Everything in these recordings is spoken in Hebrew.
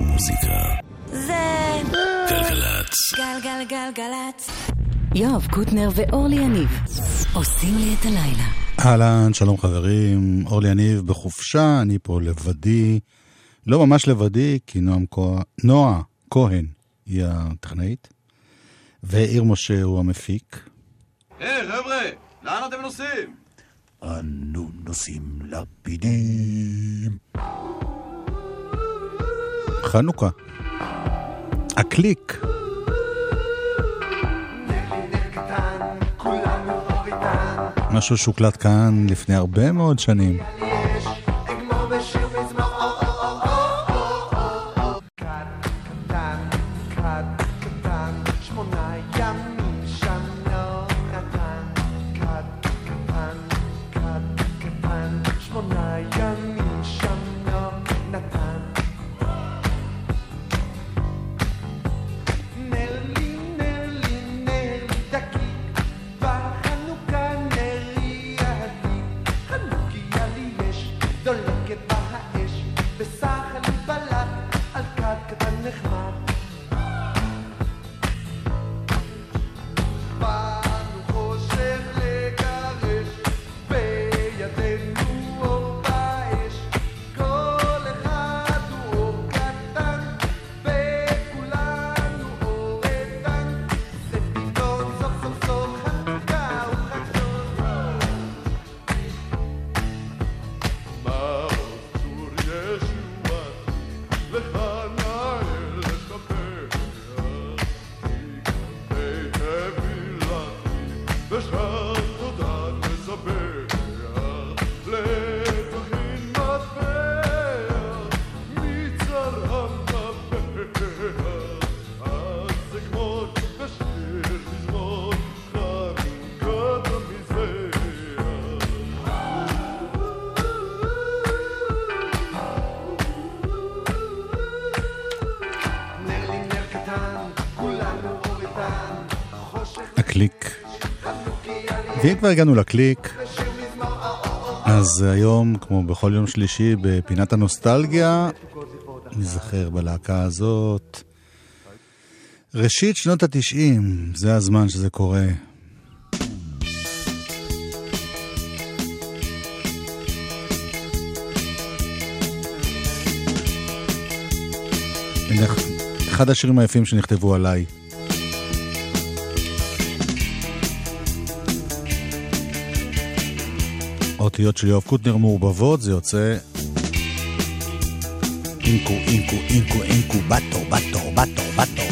מוזיקה. זה גלגלצ. גלגלגלגלצ. יואב קוטנר ואורלי יניב עושים לי את הלילה. אהלן, שלום חברים, אורלי יניב בחופשה, אני פה לבדי. לא ממש לבדי, כי נועם כהן, נועה כהן היא הטכנאית, ועיר משה הוא המפיק. היי, חבר'ה, לאן אתם נוסעים? אנו נוסעים לפידים. חנוכה. הקליק. משהו שהוקלט כאן לפני הרבה מאוד שנים. ואם כבר הגענו לקליק, אז היום, כמו בכל יום שלישי, בפינת הנוסטלגיה, נזכר בלהקה הזאת. ראשית שנות התשעים, זה הזמן שזה קורה. אחד השירים היפים שנכתבו עליי. האותיות של יואב קוטנר מעורבבות, זה יוצא אינקו, אינקו, אינקו, אינקו, בטו, בטו, בטו, בטו,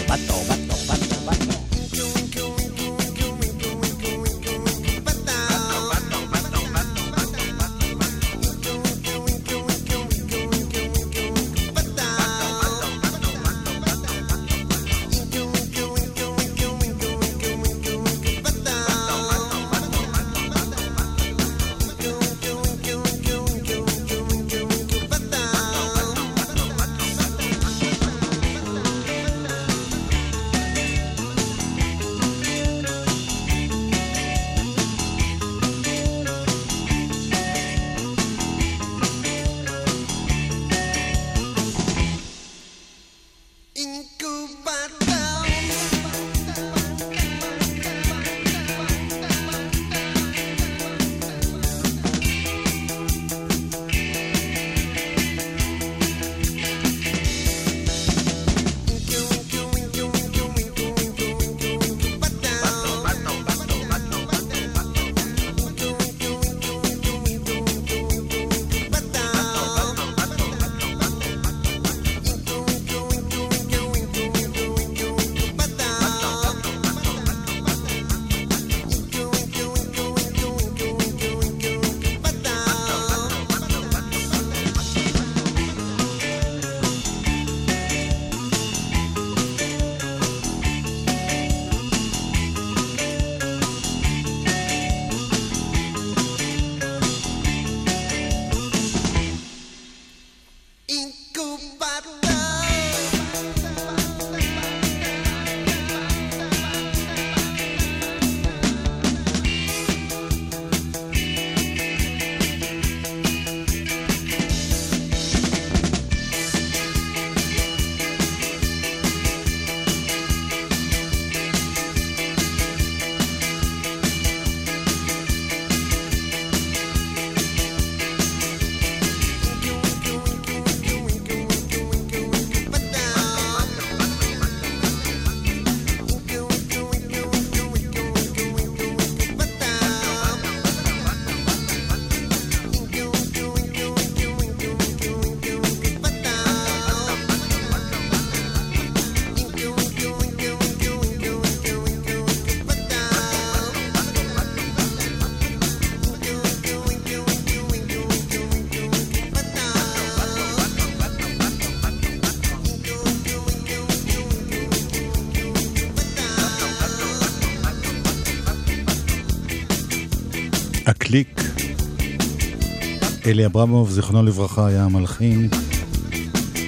אלי אברמוב, זיכרונו לברכה, היה המלחין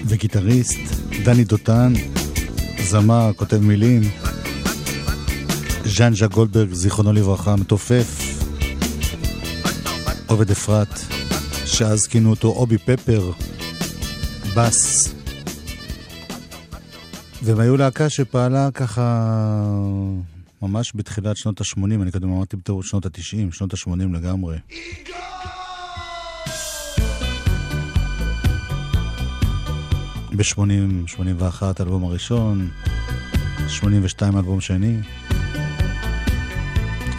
וגיטריסט. דני דותן, זמר, כותב מילים. ז'אן ז'ק גולדברג, זיכרונו לברכה, מתופף. עובד אפרת, שאז כינו אותו אובי פפר, בס. והם היו להקה שפעלה ככה ממש בתחילת שנות ה-80, אני קודם אמרתי בתור שנות ה-90, שנות ה-80 לגמרי. ב-80, 81 אלבום הראשון, 82 אלבום שני.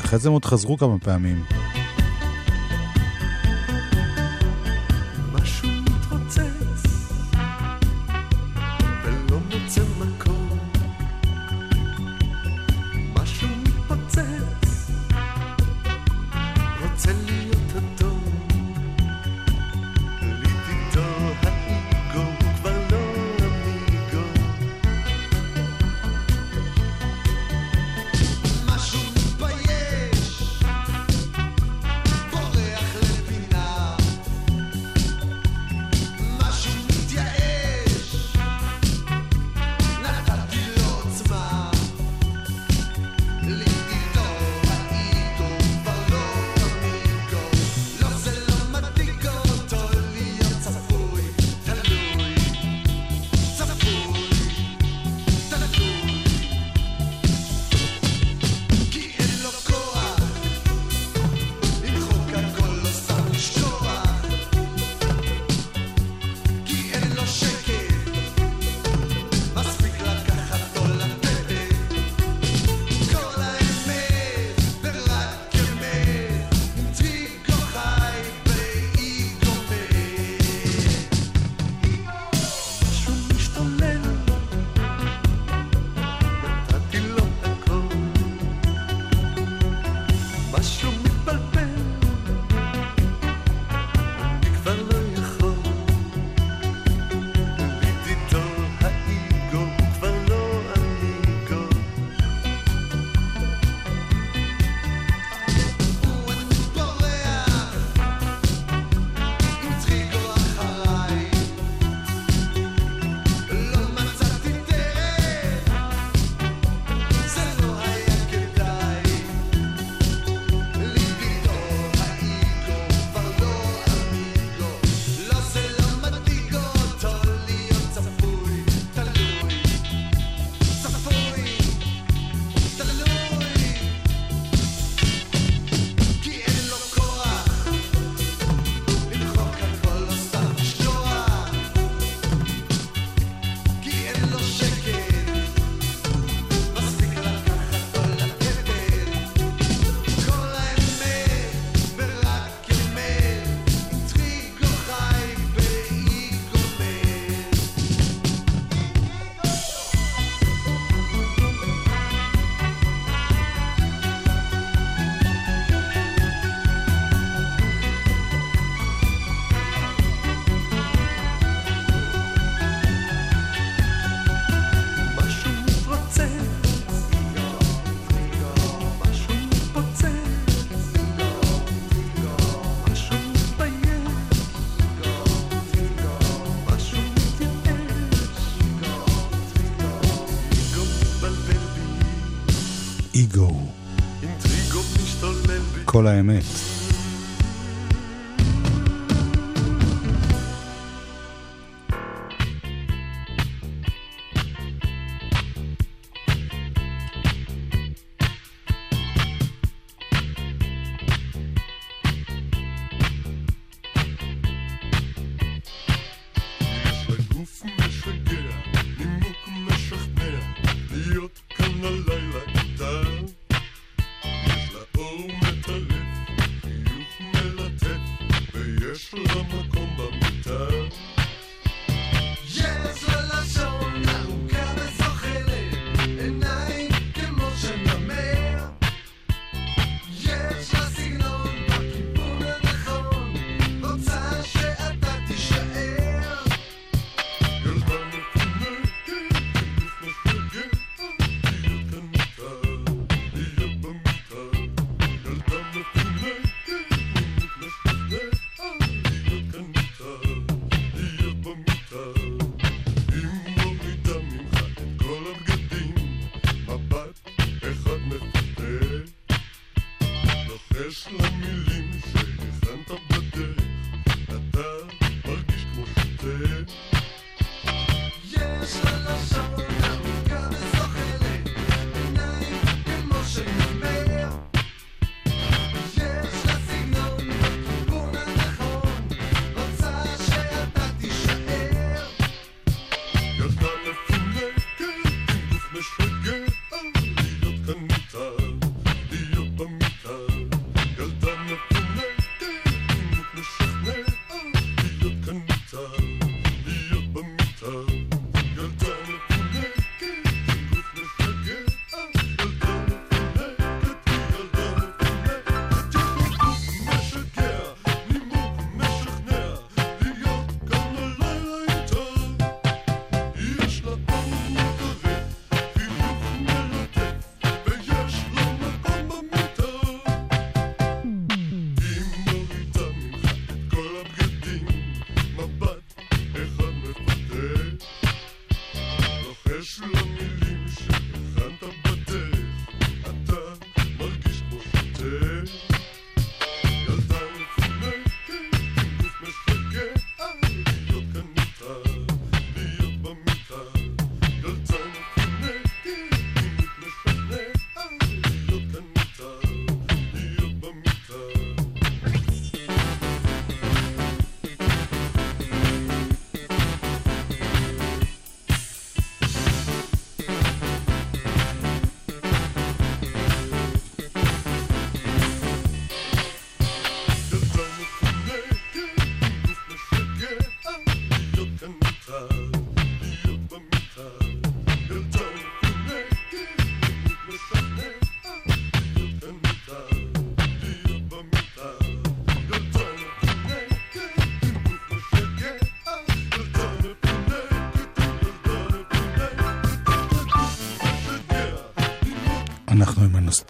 אחרי זה הם עוד חזרו כמה פעמים. כל האמת. Oh.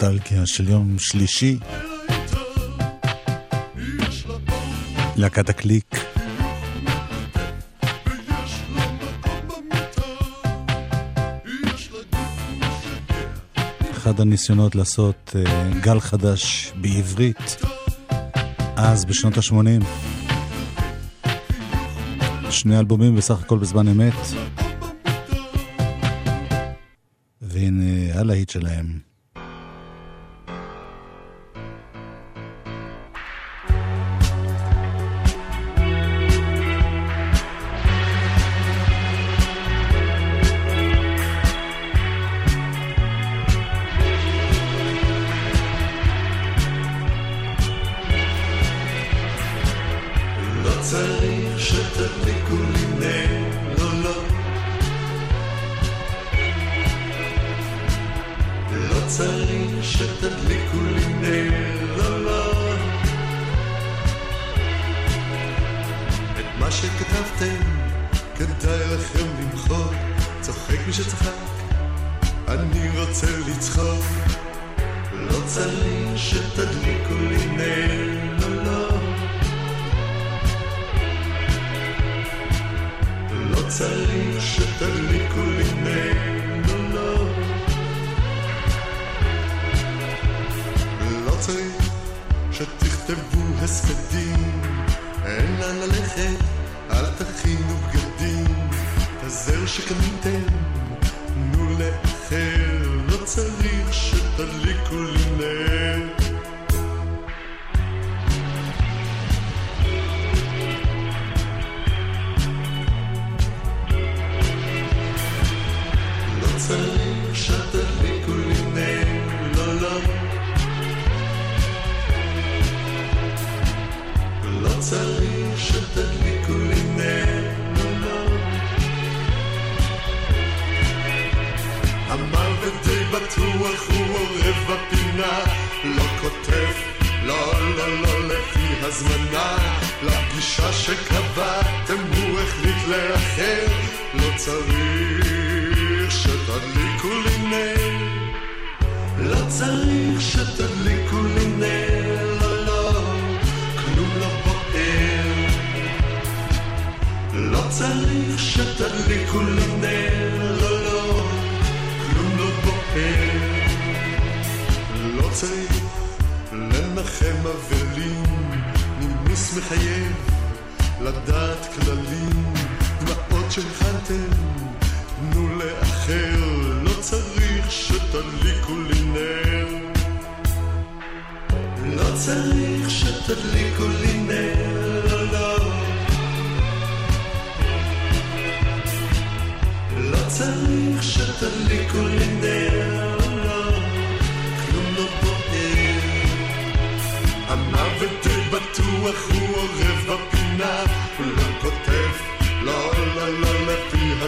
נוסטלגיה של יום שלישי. להקת הקליק. אחד הניסיונות לעשות uh, גל חדש בעברית, אז בשנות ה-80. שני אלבומים בסך הכל בזמן אמת. והנה הלהיט שלהם.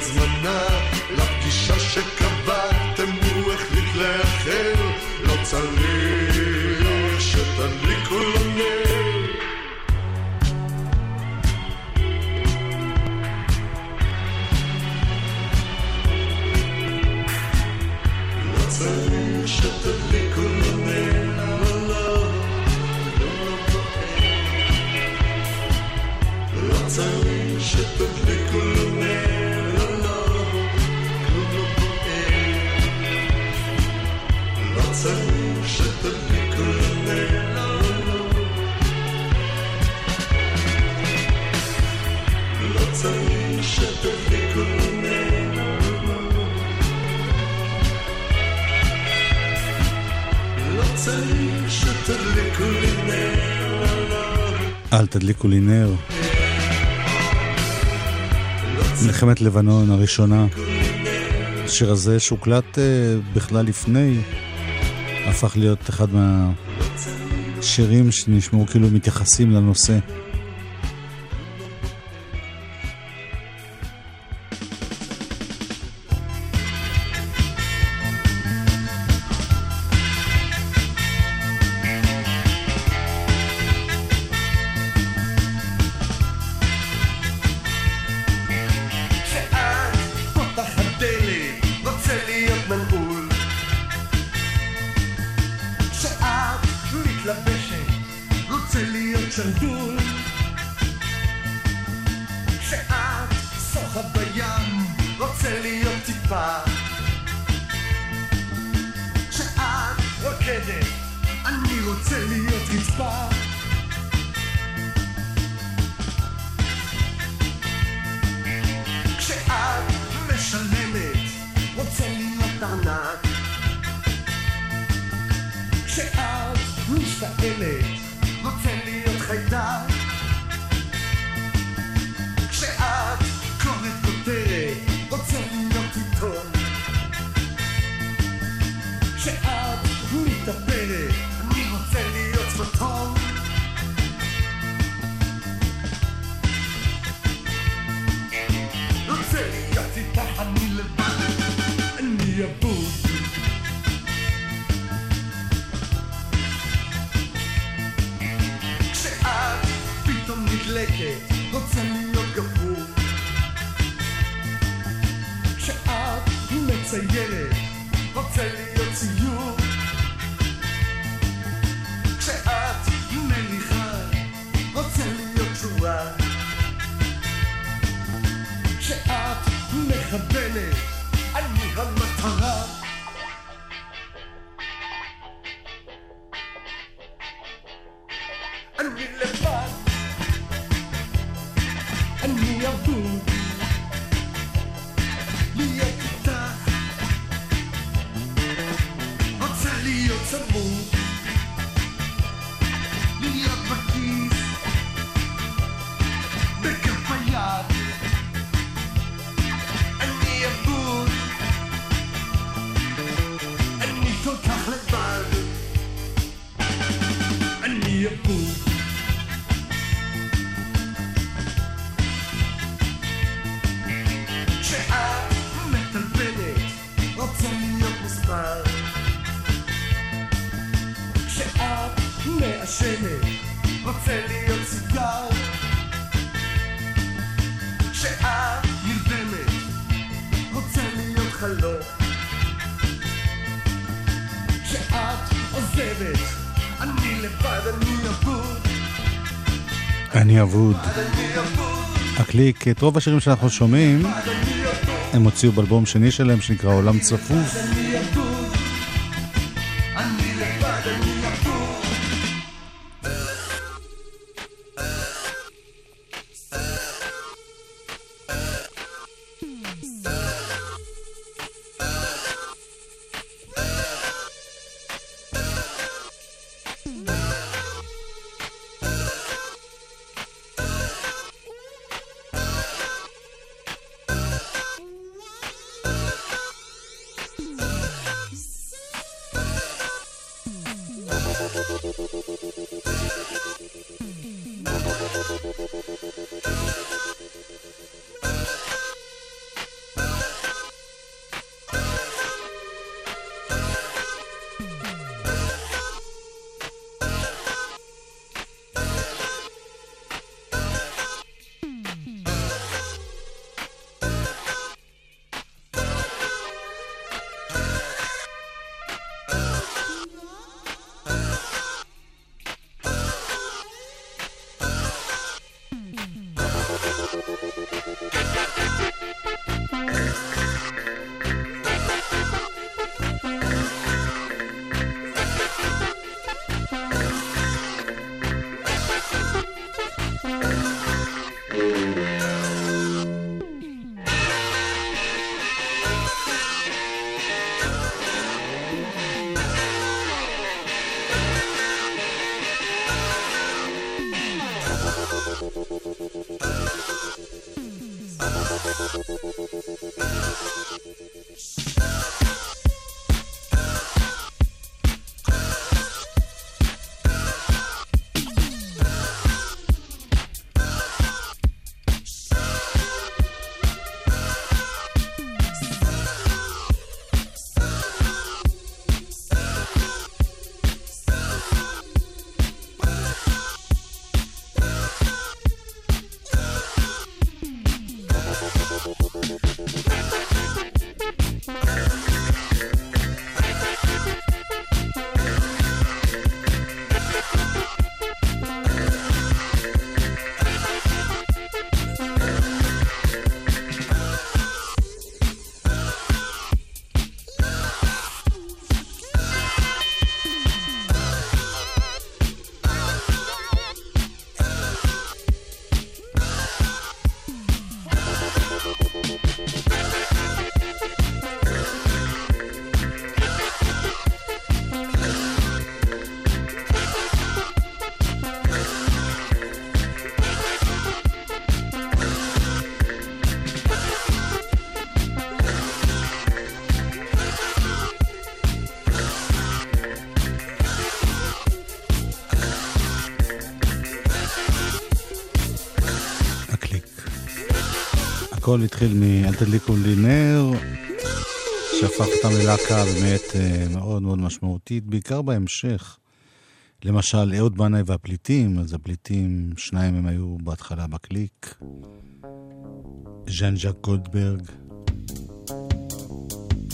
הזמנה לפגישה שקבעתם הוא החליט לאחר לא צריך אל תדליקו לי נר. מלחמת לבנון הראשונה. השיר הזה שהוקלט אה, בכלל לפני, הפך להיות אחד מהשירים שנשמעו כאילו מתייחסים לנושא. רוצה להיות רצפה. כשאת משלמת רוצה להיות ענק. כשאת משתעלת רוצה להיות חיידק. שיעבוד כשאת פתאום נדלקת רוצה להיות גפור. כשאת מציירת רוצה להיות ציור. אבוד. הקליק, את רוב השירים שאנחנו שומעים, הם הוציאו באלבום שני שלהם שנקרא עולם צפוף. הכל התחיל מ"אל תדליקו לי נר", שהפך אותם ללהקה באמת אה, מאוד מאוד משמעותית, בעיקר בהמשך. למשל, אהוד בנאי והפליטים, אז הפליטים, שניים הם היו בהתחלה בקליק. ז'אן ז'אק גולדברג,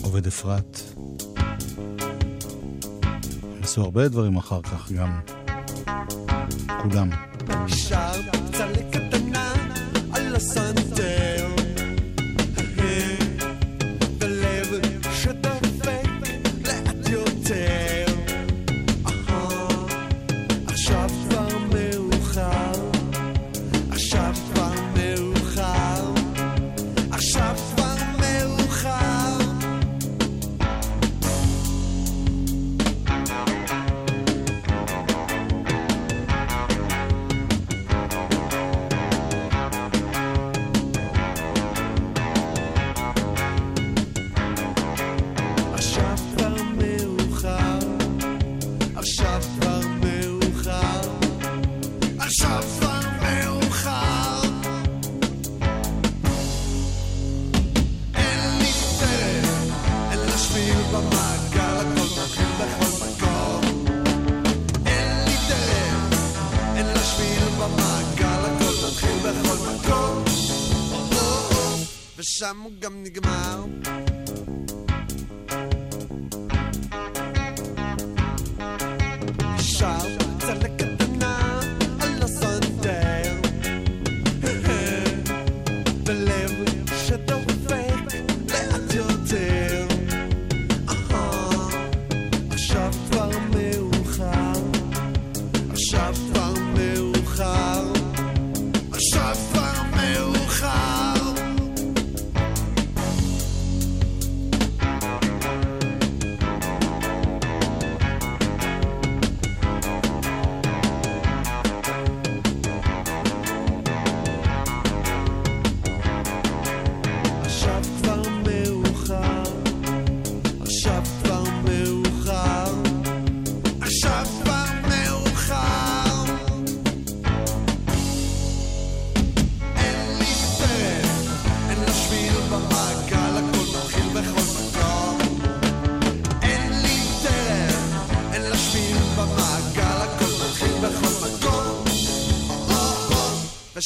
עובד אפרת. עשו הרבה דברים אחר כך גם. כולם. שר צלק קטנה על הסנטר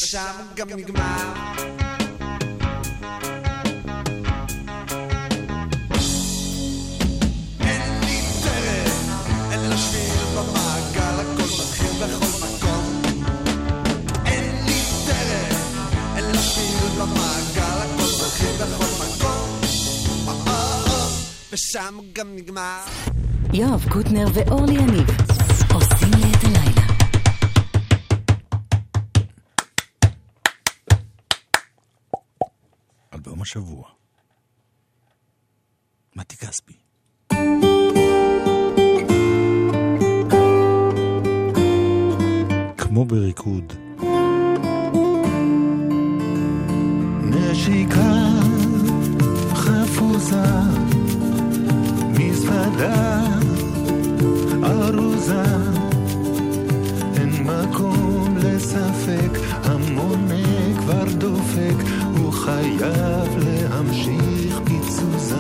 ושם הוא גם נגמר. אין לי דרך, אין לה שביל במעגל, הכל מתחיל בכל מקום. אין לי דרך, אין לה שביל במעגל, הכל מתחיל בכל מקום. או-או-או, ושם הוא גם נגמר. יואב קוטנר ואורלי יניב השבוע. מתי כספי. כמו בריקוד. נשיקה חפוזה, מזוודה ארוזה, אין מקום לספק, המונה כבר דופק, חייב להמשיך בתזוזה.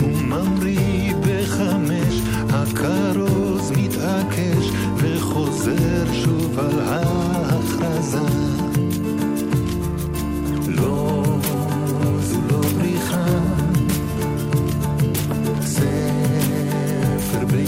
הוא ממריא בחמש, הכרוז מתעקש, וחוזר שוב על ההכרזה. לא, זו לא בריחה, ספר בלי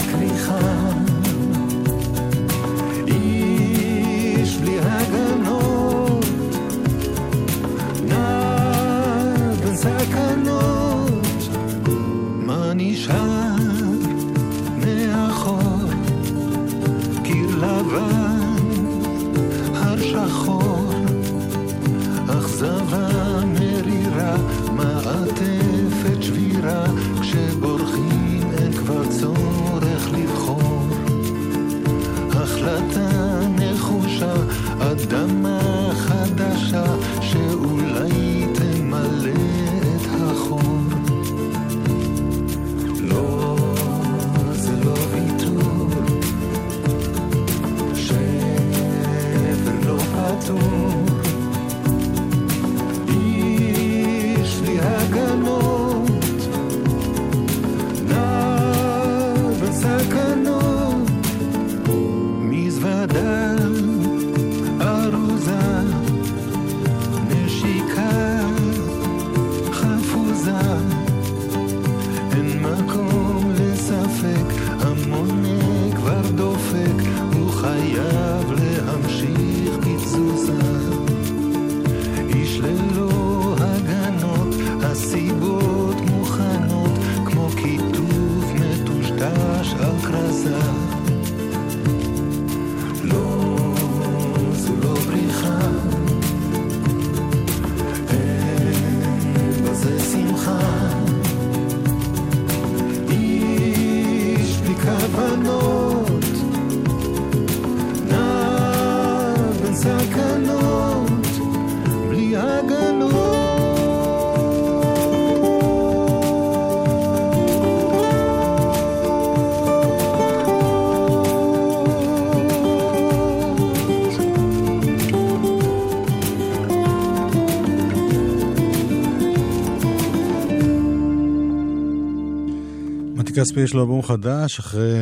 כספי יש לו אלבום חדש, אחרי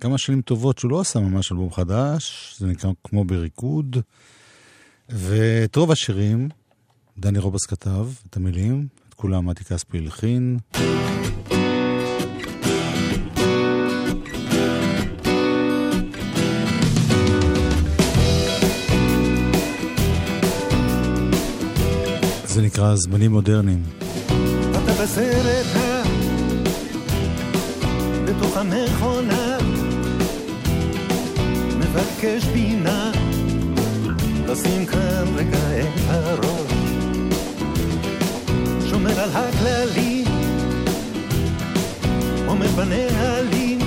כמה שנים טובות שהוא לא עשה ממש אלבום חדש, זה נקרא כמו בריקוד. ואת רוב השירים, דני רובס כתב את המילים, את כולם מתי כספי הלחין. זה נקרא זמנים מודרניים. אתה בסרט. בתוך המכונה. מבקש בינה לשים כאן רגע את הראש. שומר על הכללים עומד בנהלים.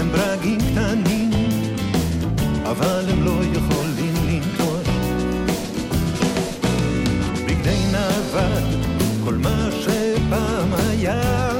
הם ברגים קטנים אבל הם לא יכולים לנטוש. בגדי נבל כל מה שפעם היה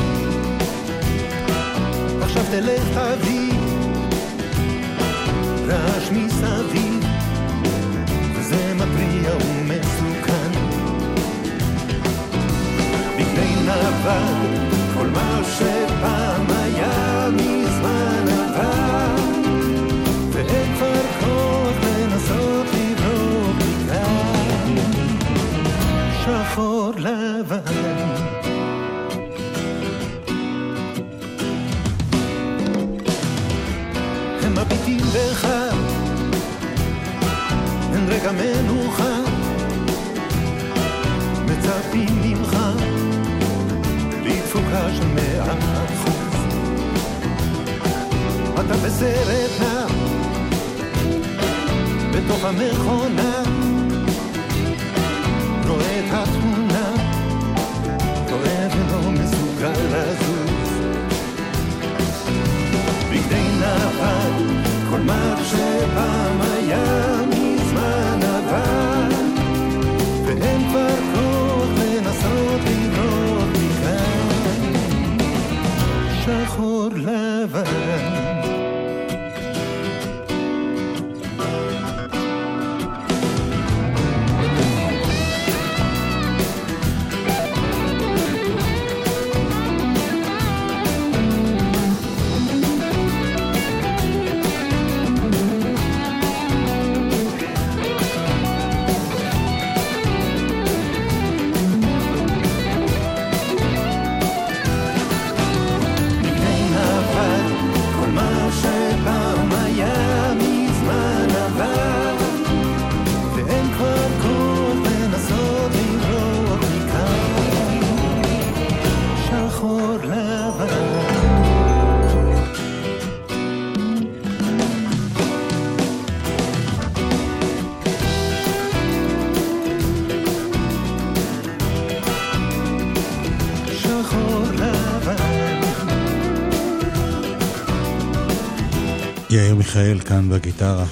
תלך תביא רעש מסביב וזה מפריע ומסוכן. בגדי נבל כל מה שפעם היה מזמן עבר. ואין כבר כוח לנסות לברוח מכאן שחור לבן רגע מנוחה מצפים ממך לתפוקה של מאה אחוז. אתה בסרט נע בתוך המכונה רואה את התמונה טועה ולא מסוגל לזוז. בגדי נבל כל מה שפעם היה יאיר מיכאל כאן בגיטרה.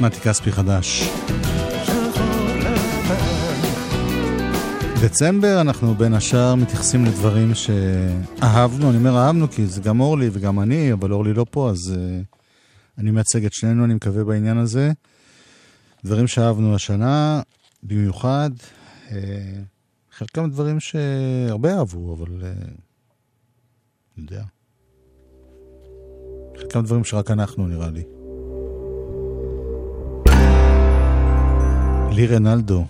מתי כספי חדש. דצמבר אנחנו בין השאר מתייחסים לדברים שאהבנו, אני אומר אהבנו כי זה גם אורלי וגם אני, אבל אורלי לא פה, אז uh, אני מייצג את שנינו, אני מקווה בעניין הזה. דברים שאהבנו השנה, במיוחד, uh, חלקם דברים שהרבה אהבו, אבל... Uh, יודע. חלקם דברים שרק אנחנו, נראה לי. לי רנלדו,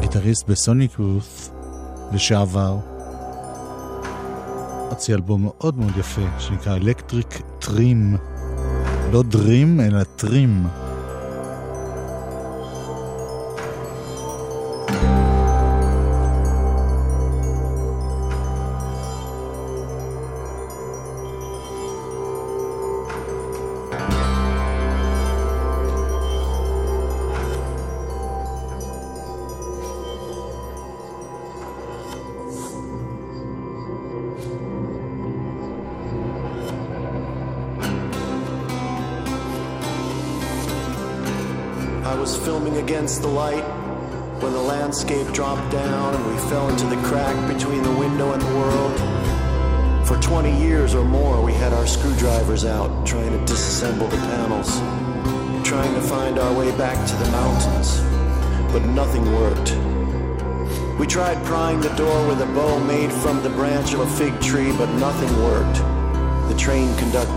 גיטריסט בסוניק רות לשעבר, הוציא אלבום מאוד מאוד יפה שנקרא אלקטריק טרים. לא דרים, אלא טרים.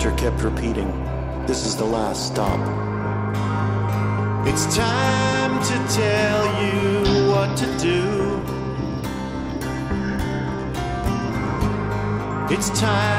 doctor kept repeating, This is the last stop. It's time to tell you what to do. It's time.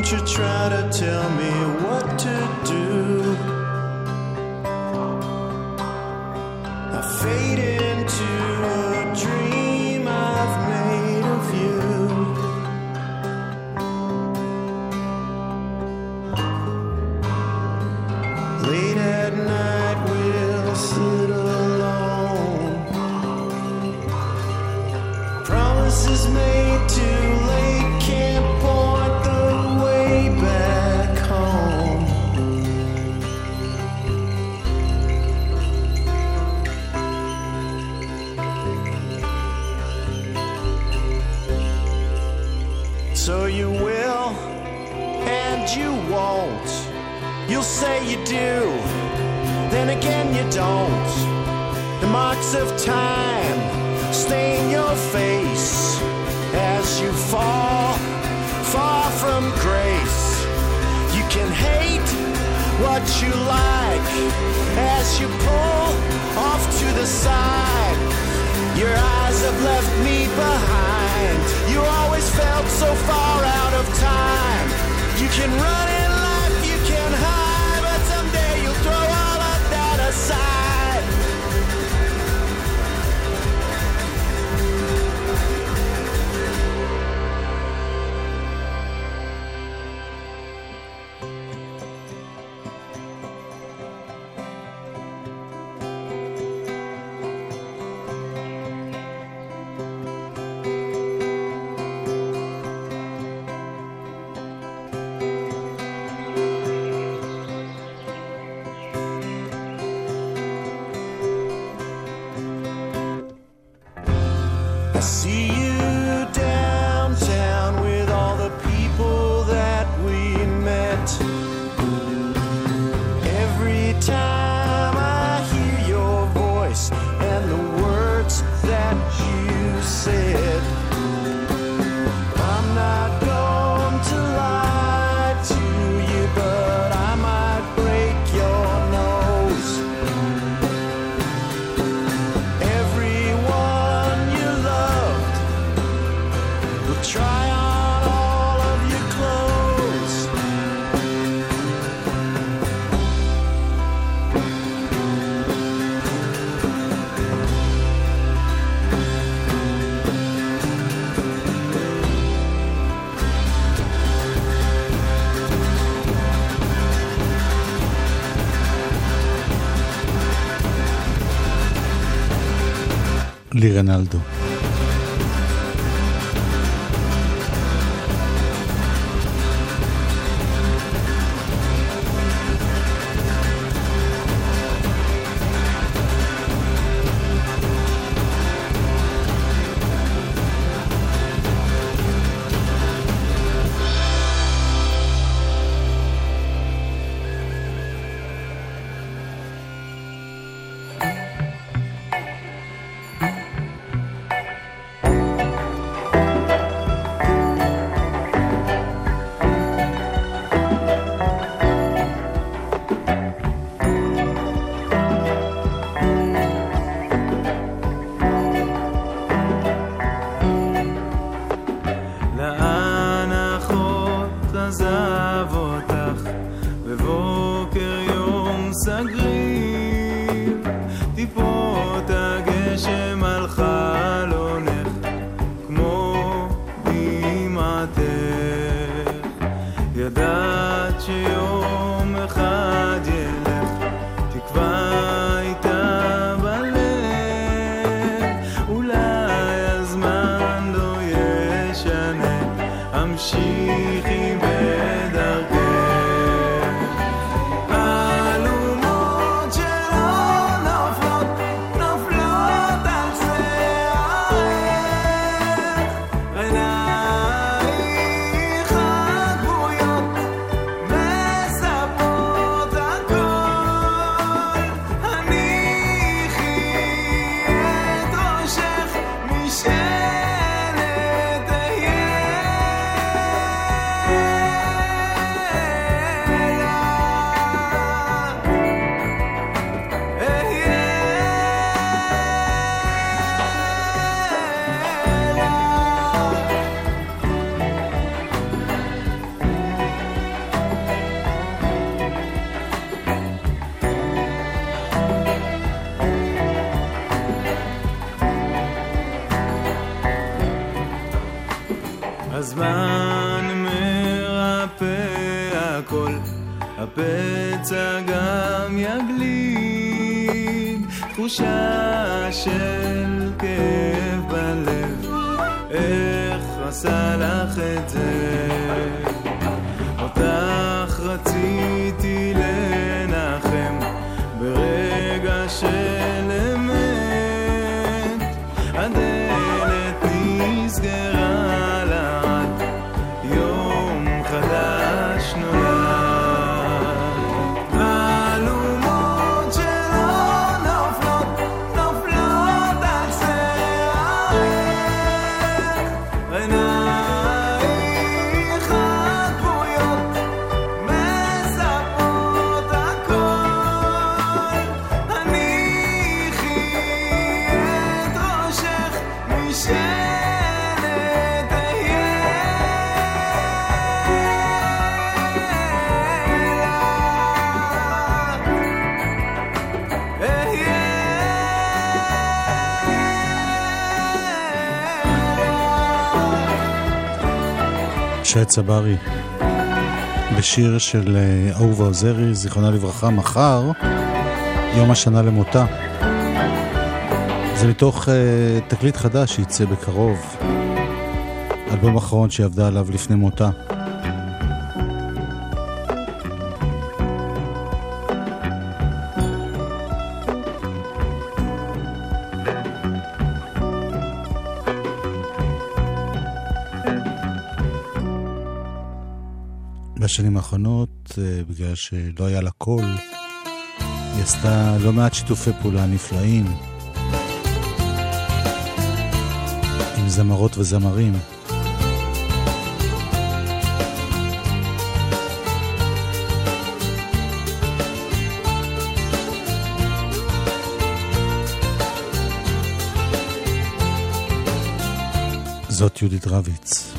Don't you try to tell me what to do. לי שי צברי, בשיר של אה, אהובה עוזרי, זיכרונה לברכה, מחר, יום השנה למותה. זה מתוך uh, תקליט חדש שיצא בקרוב, אלבום אחרון שהיא עבדה עליו לפני מותה. השנים האחרונות, אה, בגלל שלא היה לה קול, היא עשתה לא מעט שיתופי פעולה נפלאים עם זמרות וזמרים. זאת יהודית רביץ.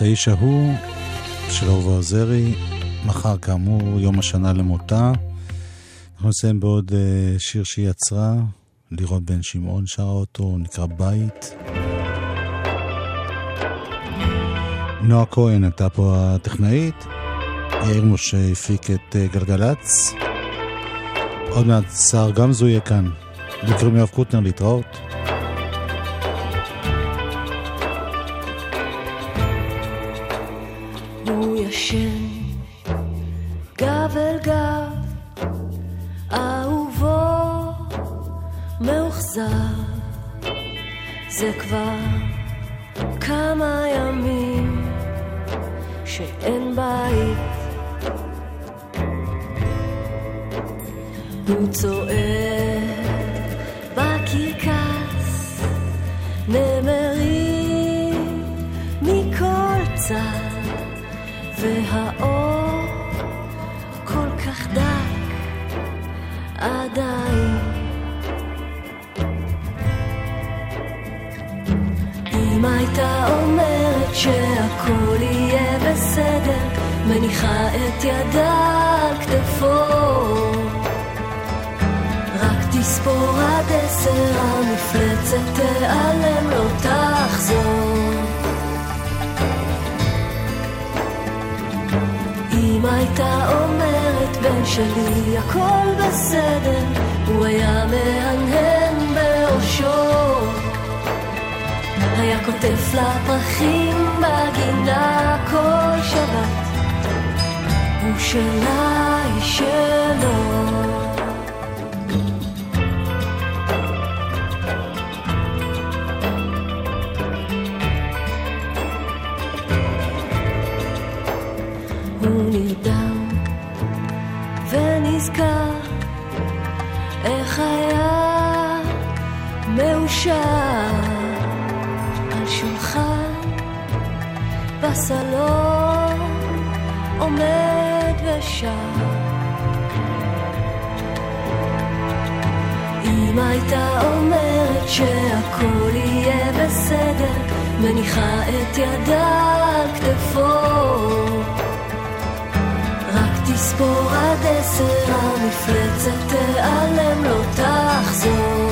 פרס האיש ההוא של אהובה עוזרי, מחר כאמור יום השנה למותה. אנחנו נסיים בעוד אה, שיר שהיא יצרה, לירון בן שמעון שרה אותו, נקרא בית. נועה כהן הייתה פה הטכנאית, יאיר משה הפיק את אה, גלגלצ. עוד מעט שר גמזו יהיה כאן. בקרים מיואב קוטנר להתראות. הוא שלה, היא שלו. את ידה על כתפו. רק תספור עד עשר, המפלצת תיעלם, לא תחזור.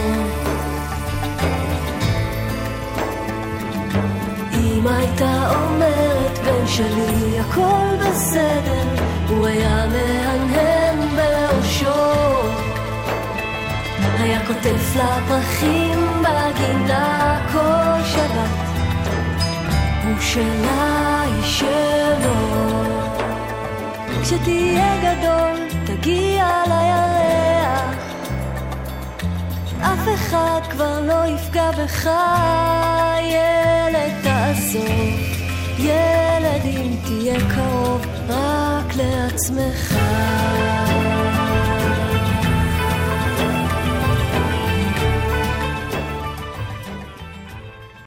אמא הייתה אומרת, בן שלי, הכל בסדר, הוא היה מהנהן בראשו. היה כותב לה פרחים בגינה כל שבת, הוא שלה, היא שלו. כשתהיה גדול, תגיע לירח. אף אחד כבר לא יפגע בך, ילד תעזוב. ילד אם תהיה קרוב רק לעצמך.